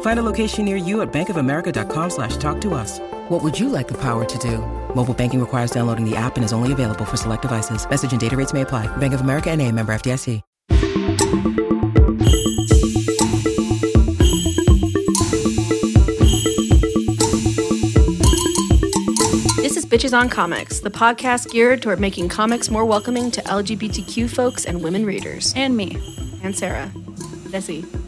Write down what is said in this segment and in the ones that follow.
Find a location near you at bankofamerica.com slash talk to us. What would you like the power to do? Mobile banking requires downloading the app and is only available for select devices. Message and data rates may apply. Bank of America and a member FDIC. This is Bitches on Comics, the podcast geared toward making comics more welcoming to LGBTQ folks and women readers. And me. And Sarah. Desi.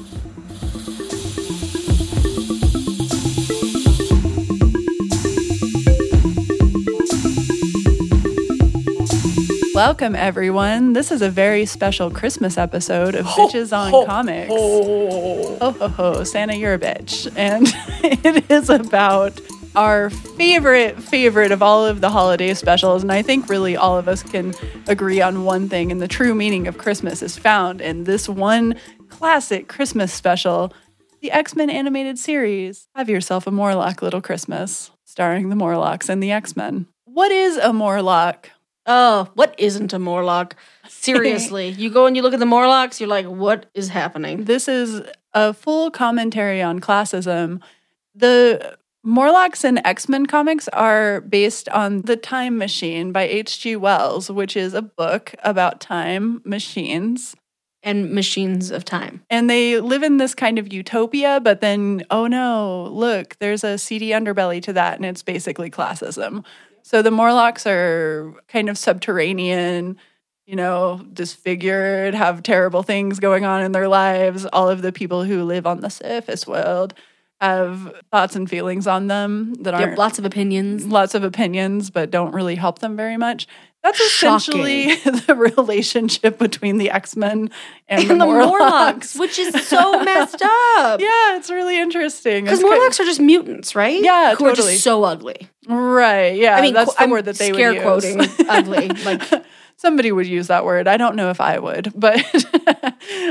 Welcome, everyone. This is a very special Christmas episode of Bitches on Comics. Ho, oh, ho, ho. Santa, you're a bitch. And it is about our favorite, favorite of all of the holiday specials. And I think really all of us can agree on one thing. And the true meaning of Christmas is found in this one classic Christmas special, the X Men animated series. Have yourself a Morlock Little Christmas, starring the Morlocks and the X Men. What is a Morlock? Oh, what isn't a Morlock? Seriously. you go and you look at the Morlocks, you're like, what is happening? This is a full commentary on classism. The Morlocks and X Men comics are based on The Time Machine by H.G. Wells, which is a book about time machines. And machines of time. And they live in this kind of utopia, but then, oh no, look, there's a seedy underbelly to that, and it's basically classism. So the Morlocks are kind of subterranean, you know, disfigured, have terrible things going on in their lives. All of the people who live on the surface world have thoughts and feelings on them that aren't have lots of opinions. lots of opinions, but don't really help them very much. That's Shocking. essentially the relationship between the X Men and, And the, the Morlocks. Morlocks, which is so messed up. Yeah, it's really interesting. Because It's kind- Morlocks are just mutants, right? Yeah, Who are totally. just so ugly. right? Yeah, I mean, that's qu- the word that they scare would use. quoting ugly. Like Somebody would use that word. I don't know if I would, but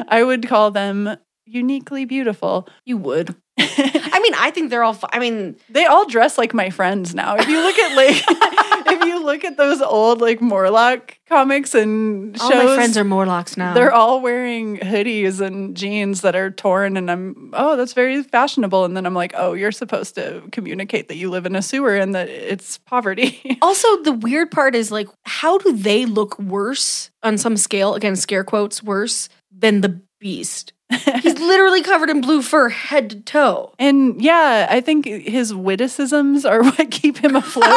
I would call them uniquely beautiful. you would. I mean, I think they're all. I mean, They all dress like my friends now. If you look at like if you look at those old like Morlock comics and shows, all my friends are Morlocks now. they're all wearing hoodies and jeans that are torn and I'm oh, that's very fashionable and then I'm like, "Oh, you're supposed to communicate that you live in a sewer and that it's poverty." Also, the weird part is like, how do they look worse on some scale? Again, scare quotes worse than the beast. He's literally covered in blue fur, head to toe. And yeah, I think his witticisms are what keep him afloat.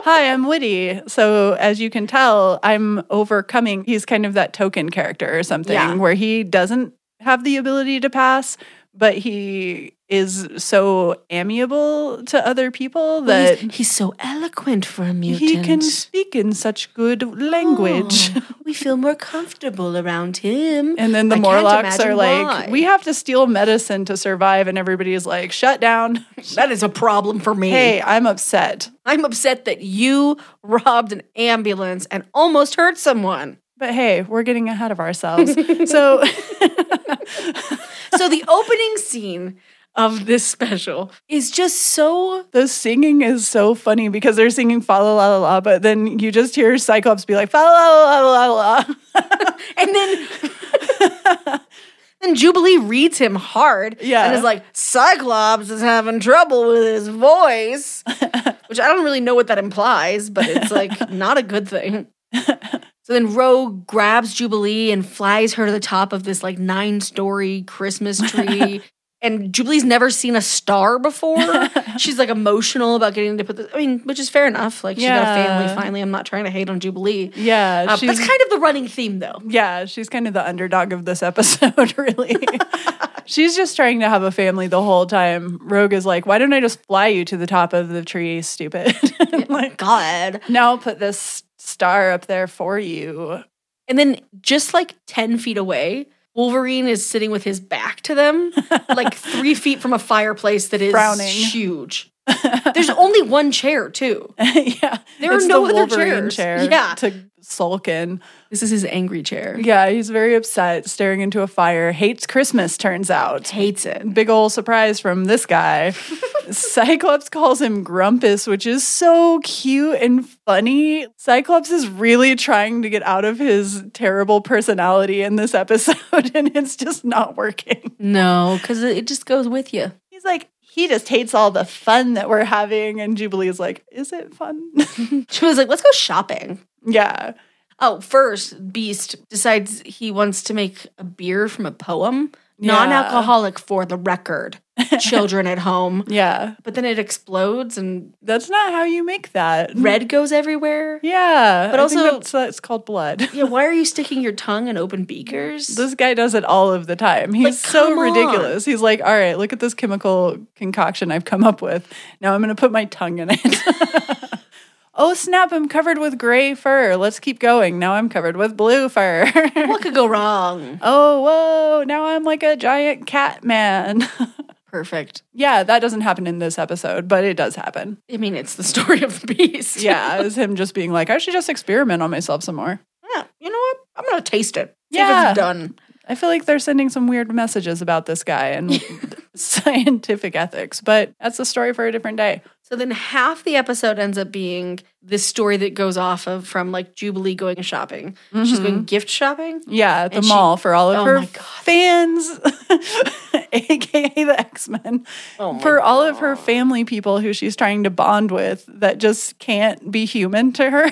Hi, I'm witty. So as you can tell, I'm overcoming. He's kind of that token character or something Yeah. where he doesn't have the ability to pass, but he is so amiable to other people that he's, he's so eloquent for a mutant. he can speak in such good language. Oh, we feel more comfortable around him. And then the I Morlocks are like, why. we have to steal medicine to survive. And everybody is like, shut down. That is a problem for me. hey, I'm upset. I'm upset that you robbed an ambulance and almost hurt someone. But hey, we're getting ahead of ourselves. so So the opening scene of this special is just so the singing is so funny because they're singing fa la la la but then you just hear Cyclops be like fa la la la la la. and then then Jubilee reads him hard Yeah. and is like Cyclops is having trouble with his voice, which I don't really know what that implies, but it's like not a good thing. So then Rogue grabs Jubilee and flies her to the top of this like nine story Christmas tree. And Jubilee's never seen a star before. She's like emotional about getting to put the, I mean, which is fair enough. Like she got a family finally. I'm not trying to hate on Jubilee. Yeah, Uh, that's kind of the running theme though. yeah, she's kind of the underdog of this episode, really. she's just trying to have a family the whole time. Rogue is like, "Why don't I just fly you to the top of the tree, stupid?" like, God. now I'll put this star up there for you. And then just like 10 feet away, Wolverine is sitting with his back to them, like three feet from a fireplace that is Frowning. huge. There's only one chair, too. yeah, There are no the other Wolverine chairs. chair Yeah. to sulk in. This is his angry chair. Yeah, he's very upset, staring into a fire. Hates Christmas, turns out. Hates it. Big ol' surprise from this guy. Cyclops calls him Grumpus, which is so cute and funny. Cyclops is really trying to get out of his terrible personality in this episode, and it's just not working. No, because it just goes with you. He's like, he just hates all the fun that we're having. And Jubilee is like, is it fun? She was like, let's go shopping. yeah. Oh, first, Beast decides he wants to make a beer from a poem, Yeah. non alcoholic for the record, children at home. Yeah. But then it explodes and That's not how you make that. red goes everywhere. Yeah. But I also- that's, that's called blood. Yeah, why are you sticking your tongue in open beakers? This guy does it all of the time. He's Like, so come on. ridiculous. He's like, all right, look at this chemical concoction I've come up with. Now I'm going to put my tongue in it. oh, snap, I'm covered with gray fur. Let's keep going. Now I'm covered with blue fur. what could go wrong? oh, whoa. Now I'm like a giant cat man. Perfect. yeah, that doesn't happen in this episode, but it does happen. I mean, it's the story of the beast. Yeah, it's him just being like, I should just experiment on myself some more. yeah. You know what? I'm gonna taste it. See Yeah. if it's done. I feel like they're sending some weird messages about this guy and scientific ethics, but that's a story for a different day. So then half the episode ends up being this story that goes off of from like Jubilee going shopping. She's mm-hmm. going gift shopping. Yeah, at the And she- mall for all of oh her my God. fans, aka the X Men, Oh for all of her family people who she's trying to bond with that just can't be human to her.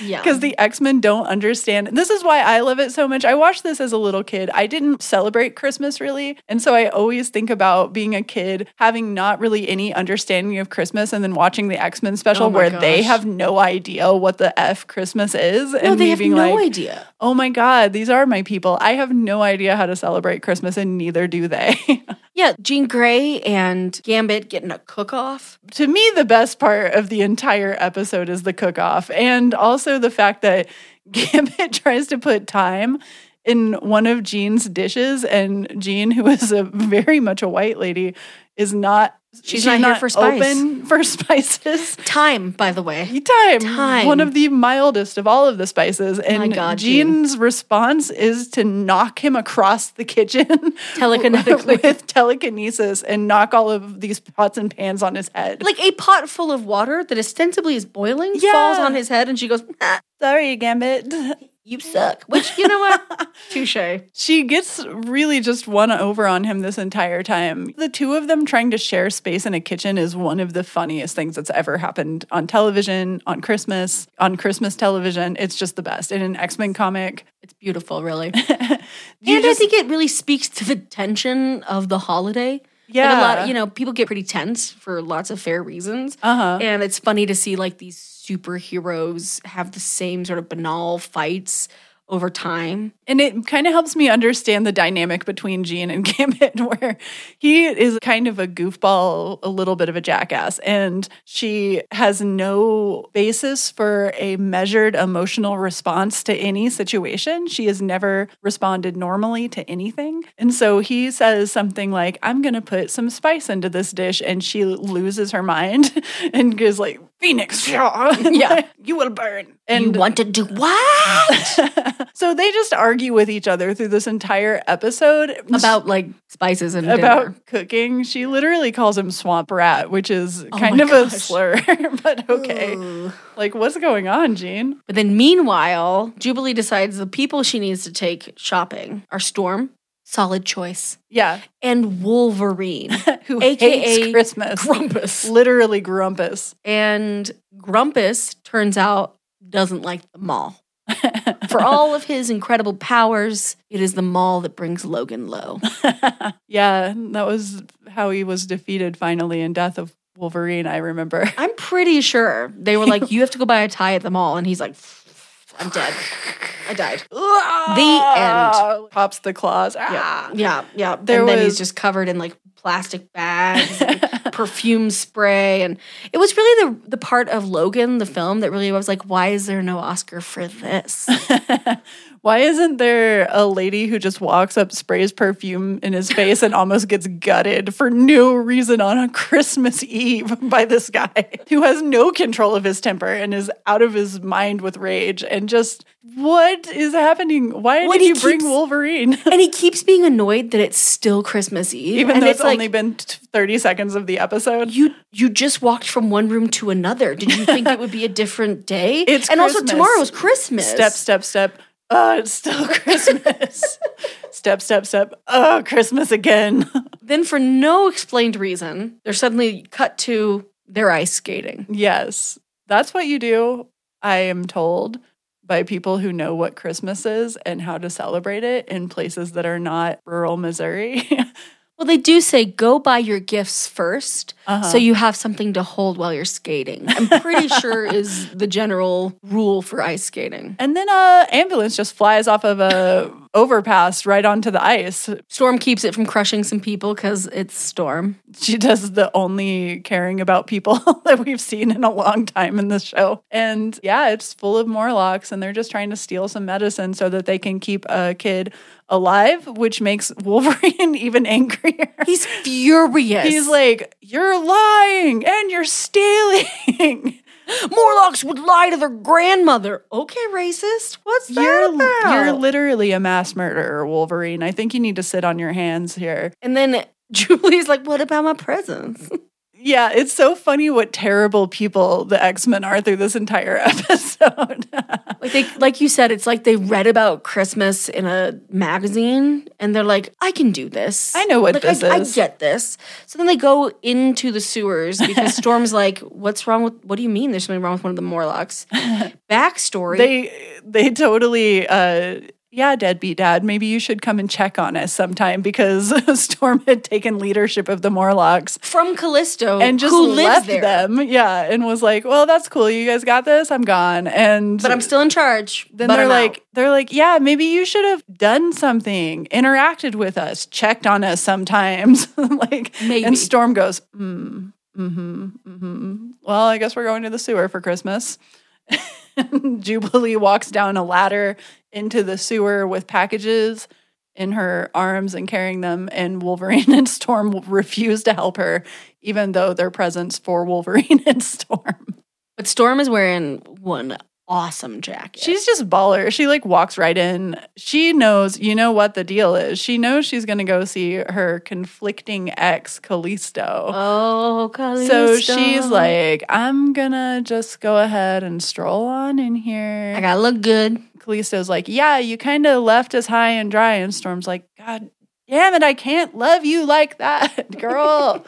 Yeah. Because the X Men don't understand. This is why I love it so much. I watched this as a little kid. I didn't celebrate Christmas really. And so I always think about being a kid, having not really any understanding of Christmas, and then watching the X Men special Oh where they have no idea what the F Christmas is. No, and they me have being no like, idea. oh my God, these are my people. I have no idea how to celebrate Christmas, and neither do they. Yeah, Jean Grey and Gambit getting a cook off. to me, the best part of the entire episode is the cook off, and also the fact that Gambit tries to put thyme in one of Jean's dishes, and Jean, who is a very much a white lady, is not. She's not here for spice. Open for spices. Time, by the way. Thyme, Thyme. one of the mildest of all of the spices, and God. Jean's response is to knock him across the kitchen Telekinetically. with telekinesis and knock all of these pots and pans on his head. Like a pot full of water that ostensibly is boiling Yeah. falls on his head, and she goes, "Ah, sorry, Gambit. "You suck." Which you know what? Touche. She gets really just won over on him this entire time. The two of them trying to share space in a kitchen is one of the funniest things that's ever happened on television, on Christmas, on Christmas television. It's just the best. In an X Men comic, It's beautiful, really. you and just- I think it really speaks to the tension of the holiday. Like a Yeah. lot, you know, people get pretty tense for lots of fair reasons. Uh-huh. And it's funny to see like these superheroes have the same sort of banal fights over time. And it kind of helps me understand the dynamic between Jean and Gambit, where he is kind of a goofball, a little bit of a jackass, and she has no basis for a measured emotional response to any situation. She has never responded normally to anything. And so he says something like, I'm going to put some spice into this dish, and she loses her mind and goes like, Phoenix, yeah, you will burn. And you want to do what? so they just argue with each other through this entire episode about like spices and about dinner. cooking. She literally calls him swamp rat, which is oh kind of gosh. a slur, but okay. Ooh. Like, what's going on, Jean? But then, meanwhile, Jubilee decides the people she needs to take shopping are Storm, solid choice. Yeah. And Wolverine, who AKA Christmas. Grumpus. Literally Grumpus. And Grumpus turns out doesn't like the mall. For all of his incredible powers, it is the mall that brings Logan low. yeah, that was how he was defeated finally in Death of Wolverine, I remember. I'm pretty sure they were like, you have to go buy a tie at the mall. And he's like, I'm dead. I died. the end. Pops the claws. Out. Ah. Yeah, yeah, yeah. There and was... then he's just covered in like plastic bags, perfume spray, and it was really the the part of Logan, the film, that really was like, why is there no Oscar for this? Why isn't there a lady who just walks up, sprays perfume in his face, and almost gets gutted for no reason on a Christmas Eve by this guy who has no control of his temper and is out of his mind with rage and just what is happening? Why did you keeps, bring Wolverine? and he keeps being annoyed that it's still Christmas Eve, even and though it's, it's only been thirty seconds of the episode. You you just walked from one room to another. Did you think it would be a different day? It's and Christmas. also tomorrow is Christmas. Step step step oh, it's still Christmas. step, step, step. Oh, Christmas again. then, for no explained reason, they're suddenly cut to their ice skating. Yes, that's what you do, I am told by people who know what Christmas is and how to celebrate it in places that are not rural Missouri. Well, they do say go buy your gifts 1st uh-huh. so you have something to hold while you're skating. I'm pretty sure is the general rule for ice skating. And then a ambulance just flies off of a overpass right onto the ice. Storm keeps it from crushing some people because it's Storm. She does the only caring about people that we've seen in a long time in this show. And yeah, it's full of Morlocks, and they're just trying to steal some medicine so that they can keep a kid alive, which makes Wolverine even angrier. He's furious. He's like, You're lying and you're stealing. Morlocks would lie to their grandmother. Okay, racist. What's that you're, about? You're literally a mass murderer, Wolverine. I think you need to sit on your hands here. And then Julie's like, What about my presents? Yeah, it's so funny what terrible people the X Men are through this entire episode. like they, like you said, it's like they read about Christmas in a magazine, and they're like, "I can do this. I know what like, this I, is. I get this." So then they go into the sewers because Storm's like, "What's wrong with? What do you mean? There's something wrong with one of the Morlocks?" Backstory: They they totally. Uh, yeah, deadbeat dad, maybe you should come and check on us sometime because Storm had taken leadership of the Morlocks from Callisto and just left them. Yeah, and was like, "Well, that's cool. You guys got this. I'm gone." And but I'm still in charge. Then they're I'm like, out. they're like, "Yeah, maybe you should have done something, interacted with us, checked on us sometimes." like, maybe. And Storm goes, "Hmm." Mm-hmm. Mm-hmm. Well, I guess we're going to the sewer for Christmas. Jubilee walks down a ladder into the sewer with packages in her arms and carrying them, and Wolverine and Storm refuse to help her, even though they're presents for Wolverine and Storm. But Storm is wearing one awesome jacket. She's just baller. She like walks right in. She knows, you know what the deal is. She knows she's going to go see her conflicting ex Callisto. Oh, Callisto. So she's like, I'm going to just go ahead and stroll on in here. I got to look good. Callisto's like, "Yeah, you kind of left us high and dry." And Storm's like, "God damn it, I can't love you like that, girl."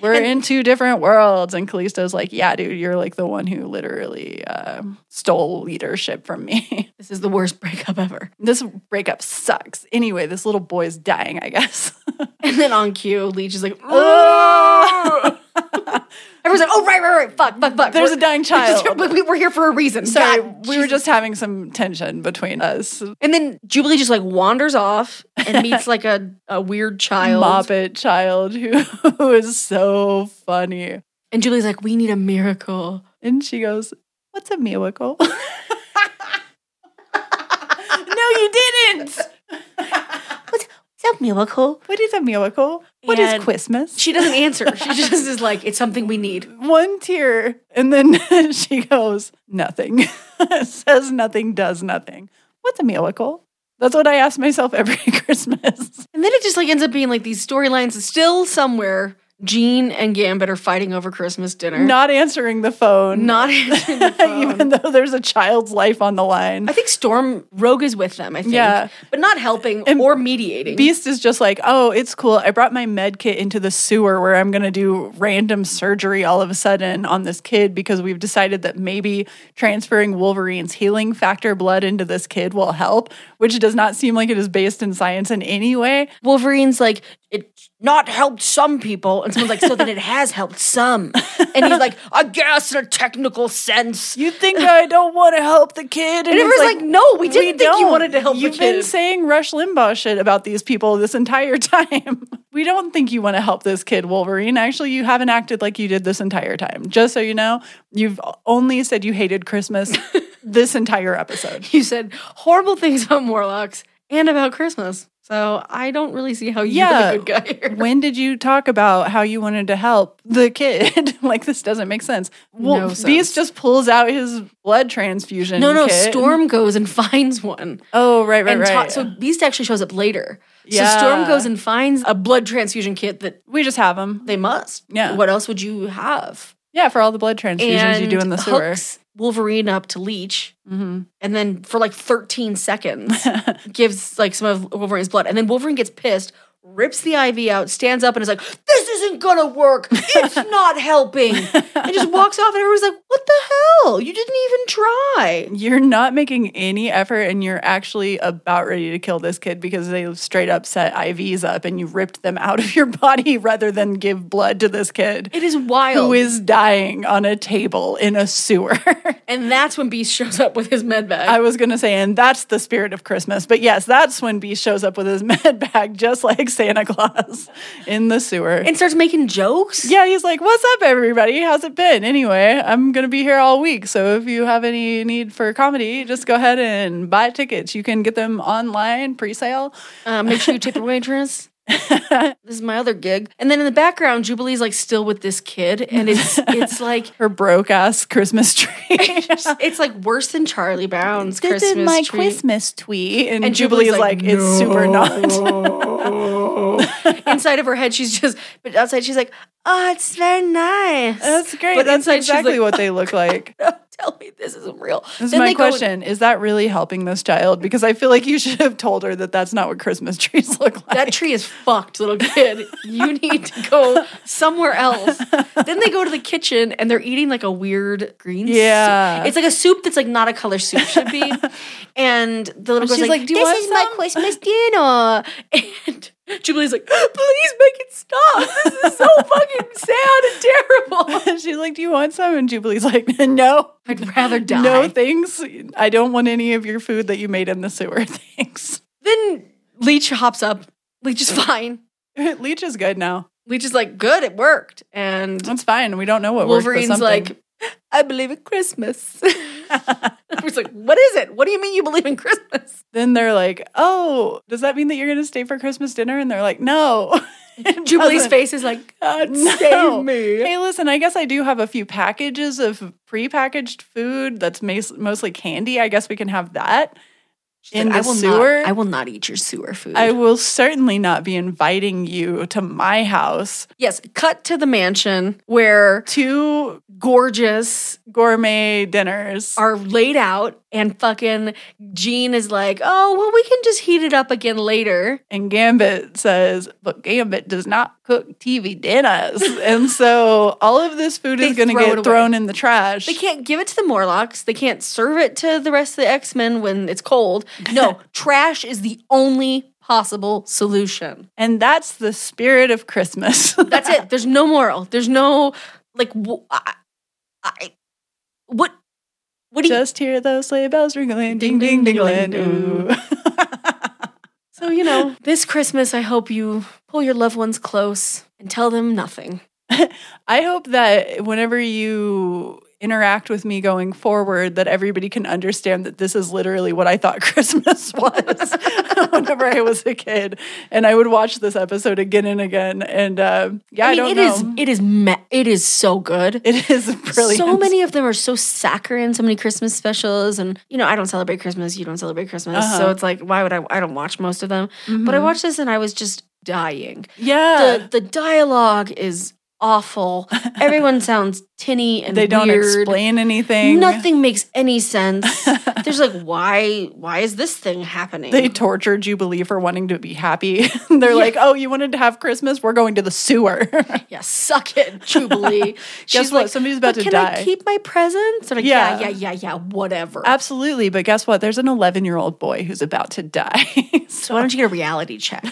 We're and, in two different worlds. And Callisto's like, yeah, dude, you're like the one who literally uh, stole leadership from me. This is the worst breakup ever. This breakup sucks. Anyway, this little boy's dying, I guess. and then on cue, Leech is like, oh! Everyone's like, oh, right, right, right. Fuck, fuck, fuck. There's We're- a dying child. we- we're here for a reason. Sorry, God, we were just having some tension between us. And then Jubilee just like wanders off and meets like a, a weird child. Moppet child who, who is so funny. And Julie's like, we need a miracle. And she goes, What's a miracle? no, you didn't. What's a miracle? What is a miracle? What is And Christmas? She doesn't answer. She just is like, it's something we need. One tear. And then she goes, Nothing. Says nothing, does nothing. What's a miracle? That's what I ask myself every Christmas. And then it just like ends up being like these storylines still somewhere. Jean and Gambit are fighting over Christmas dinner. Not answering the phone. Not answering the phone. Even though there's a child's life on the line. I think Storm Rogue is with them, I think. Yeah. But not helping And or mediating. Beast is just like, oh, it's cool. I brought my med kit into the sewer where I'm going to do random surgery all of a sudden on this kid because we've decided that maybe transferring Wolverine's healing factor blood into this kid will help, which does not seem like it is based in science in any way. Wolverine's like, it's not helped some people. And someone's like, so then it has helped some. And he's like, I guess in a technical sense. You think I don't want to help the kid? And it's everyone's like, no, we didn't think you don't. wanted to help the You've been saying Rush Limbaugh shit about these people this entire time. we don't think you want to help this kid, Wolverine. Actually, you haven't acted like you did this entire time. Just so you know, you've only said you hated Christmas this entire episode. You said horrible things about Morlocks and about Christmas. So I don't really see how you're Yeah. the good guy here. When did you talk about how you wanted to help the kid? like this doesn't make sense. Well, No Beast just pulls out his blood transfusion. No, no, kit. Storm goes and finds one. Oh, right, right, and right. ta- so Beast actually shows up later. Yeah. So Storm goes and finds a blood transfusion kit that we just have them. they must. Yeah. What else would you have? Yeah, for all the blood transfusions and you do in the sewer. hooks Wolverine up to Leech, hmm and then for like 13 seconds gives like some of Wolverine's blood, and then Wolverine gets pissed, rips the IV out, stands up, and is like, "This isn't gonna work. It's not helping," and just walks off. And everyone's like, "What the hell? You didn't even try." You're not making any effort and you're actually about ready to kill this kid because they straight up set IVs up and you ripped them out of your body rather than give blood to this kid It is wild. who is dying on a table in a sewer. and that's when Beast shows up with his med bag. I was going to say, and that's the spirit of Christmas. But yes, that's when Beast shows up with his med bag, just like Santa Claus in the sewer. and starts making jokes. yeah, he's like, What's up, everybody? How's it been? Anyway, I'm going to be here all week. So if you have any need for comedy, just go ahead and buy tickets. You can get them online, pre sale. Uh, make sure you tip the waitress. this is my other gig. And then in the background, Jubilee's like still with this kid, and it's it's like Her broke ass Christmas tree. it's like worse than Charlie Brown's Christmas tree. Christmas tweet. And, And Jubilee's Jubilee's like, like, It's super not. Inside of her head, she's just, but outside she's like, oh, it's very nice. That's great. But That's inside exactly like, what they look like. Tell me this isn't real. This is my go and- question. Is that really helping this child? Because I feel like you should have told her that that's not what Christmas trees look like. that tree is fucked, little kid. You need to go somewhere else. then they go to the kitchen and they're eating like a weird green Yeah. soup. It's like a soup that's like not a color soup should be. And the little girl's She's like, like, "Do you this is my? Christmas dinner. And Jubilee's like, please make it stop. This is so fucking sad and terrible. She's like, Do you want some? And Jubilee's like, No. I'd rather die. No, thanks. I don't want any of your food that you made in the sewer. Thanks. then Leech hops up. Leech is fine. Leech is good now. Leech is like, good, it worked. And That's fine. We don't know what worked, Wolverine's something. like, I believe in Christmas. He's like, what is it? What do you mean you believe in Christmas? Then they're like, Oh, does that mean that you're going to stay for Christmas dinner? And they're like, No. Jubilee's doesn't. face is like, uh, God No. save me. Hey, listen, I guess I do have a few packages of prepackaged food that's mas- mostly candy. I guess we can have that in Like, the I will sewer. Not, I will not eat your sewer food. I will certainly not be inviting you to my house. yes, cut to the mansion where Two gorgeous gourmet dinners. are laid out and fucking Jean is like, oh, well, we can just heat it up again later. and Gambit says, but Gambit does not cook TV dinners. and so all of this food is going to get thrown in the trash. They can't give it to the Morlocks. They can't serve it to the rest of the X Men when it's cold. No, trash is the only possible solution. And that's the spirit of Christmas. That's it. There's no moral. There's no like I, I what what do you Just hear those sleigh bells ringling, Ding, ding, ding, ding, dingling. ding, Ooh. So, you know, this Christmas I hope you pull your loved ones close and tell them nothing. I hope that whenever you interact with me going forward, that everybody can understand that this is literally what I thought Christmas was whenever I was a kid. And I would watch this episode again and again. And uh, yeah, I, I mean, don't it is it is me- it is so good. it is brilliant. So many of them are so saccharine, so many Christmas specials. And, you know, I don't celebrate Christmas. You don't celebrate Christmas. So Uh-huh. it's like, why would I? I don't watch most of them. But Mm-hmm. I watched this and I was just dying. Yeah. The, the dialogue is awful. Everyone sounds tinny and they don't weird. explain anything. Nothing makes any sense. There's like, why? Why is this thing happening? They tortured Jubilee for wanting to be happy. They're like, oh, you wanted to have Christmas? We're going to the sewer. yeah, suck it, Jubilee. She's what? like, Somebody's about "But to can die." Can I keep my presents? Like, yeah, Yeah. yeah, yeah, yeah, whatever. Absolutely. But guess what? There's an 11 year old boy who's about to die. So why don't you get a reality check?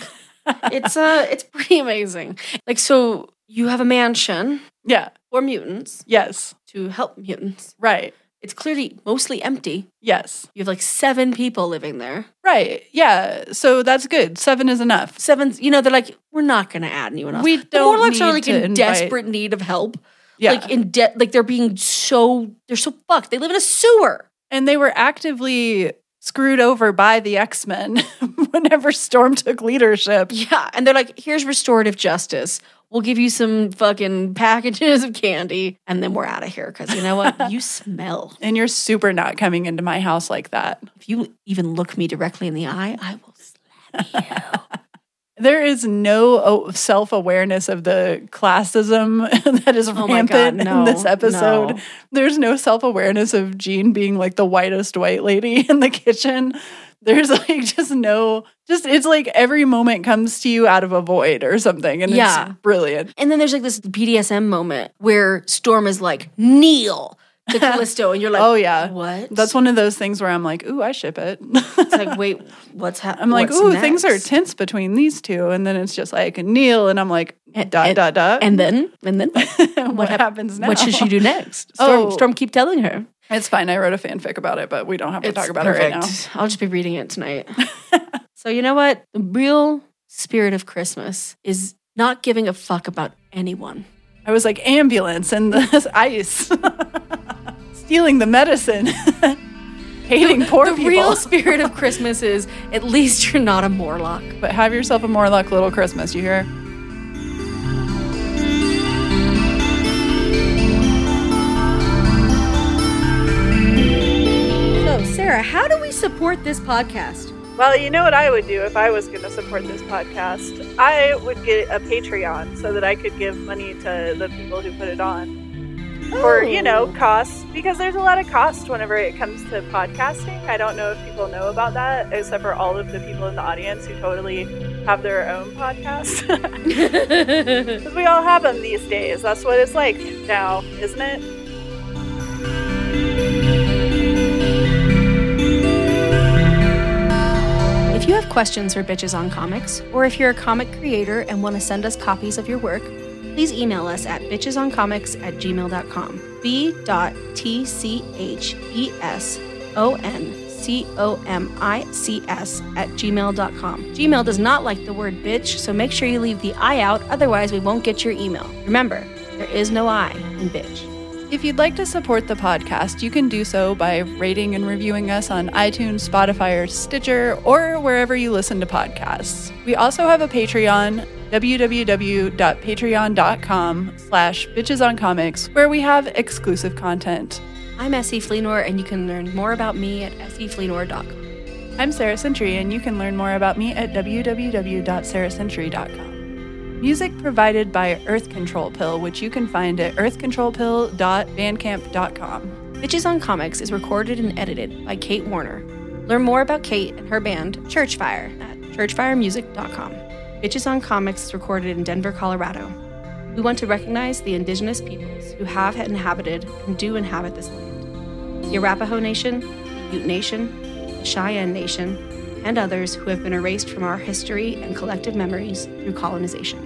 it's uh, it's pretty amazing. Like, so you have a mansion yeah. for mutants Yes. to help mutants. Right. It's clearly mostly empty. Yes. You have like seven people living there. Right. Yeah. So that's good. Seven is enough. Seven, you know, they're like, we're not going to add anyone else. We don't Morlocks are like in invite- desperate need of help. Yeah. Like in debt, like they're being so they're so fucked. They live in a sewer. and they were actively screwed over by the X Men whenever Storm took leadership. Yeah, and they're like, here's restorative justice. We'll give you some fucking packages of candy, and then we're out of here. Because you know what? you smell. And you're super not coming into my house like that. If you even look me directly in the eye, I will slap you. There is no oh, self awareness of the classism that is Oh my God, rampant no, in this episode. no. There's no self awareness of Jean being like the whitest white lady in the kitchen. There's like just no, just it's like every moment comes to you out of a void or something. And Yeah. it's brilliant. and then there's like this BDSM moment where Storm is like, kneel to Callisto, and you're like, Oh, yeah. what? That's one of those things where I'm like, ooh, I ship it. It's like, wait, what's happening? I'm like, ooh, things are tense between these two. And then it's just like kneel, and I'm like, And- dot, and- dot, dot. And then, and then, what, hap- happens now? what should she do next? Storm, Oh. Storm, keep telling her. It's fine. I wrote a fanfic about it, but we don't have to It's talk about it right now. I'll just be reading it tonight. so you know what? The real spirit of Christmas is not giving a fuck about anyone. I was like, ambulance and the ice, stealing the medicine, hating poor the people. real spirit of Christmas is at least you're not a Morlock. but have yourself a Morlock little Christmas, you hear? So Sarah, how do we support this podcast? Well, you know what I would do if I was going to support this podcast? I would get a Patreon so that I could give money to the people who put it on. For, you oh. know, costs, because there's a lot of cost whenever it comes to podcasting. I don't know if people know about that, except for all of the people in the audience who totally have their own podcast. Because we all have them these days. That's what it's like now, isn't it? If you have questions for Bitches on Comics, or if you're a comic creator and want to send us copies of your work, please email us at bitchesoncomics at gmail.com. B.T-C-H-E-S-O-N-C-O-M-I-C-S at gmail.com. Gmail does not like the word bitch, so make sure you leave the I out, otherwise, we won't get your email. Remember, there is no I in bitch. If you'd like to support the podcast, you can do so by rating and reviewing us on iTunes, Spotify, or Stitcher, or wherever you listen to podcasts. We also have a Patreon, www.patreon.com slash bitchesoncomics, where we have exclusive content. I'm Essie Fleenor, and you can learn more about me atessiefleenor.com. I'm Sarah Century, and you can learn more about me at www.sarahcentury.com. Music provided by Earth Control Pill, which you can find at earthcontrolpill.bandcamp.com. Bitches on Comics is recorded and edited by Kate Warner. Learn more about Kate and her band, Churchfire, at churchfiremusic.com. Bitches on Comics is recorded in Denver, Colorado. We want to recognize the indigenous peoples who have inhabited and do inhabit this land the Arapaho Nation, the Ute Nation, the Cheyenne Nation, and others who have been erased from our history and collective memories through colonization.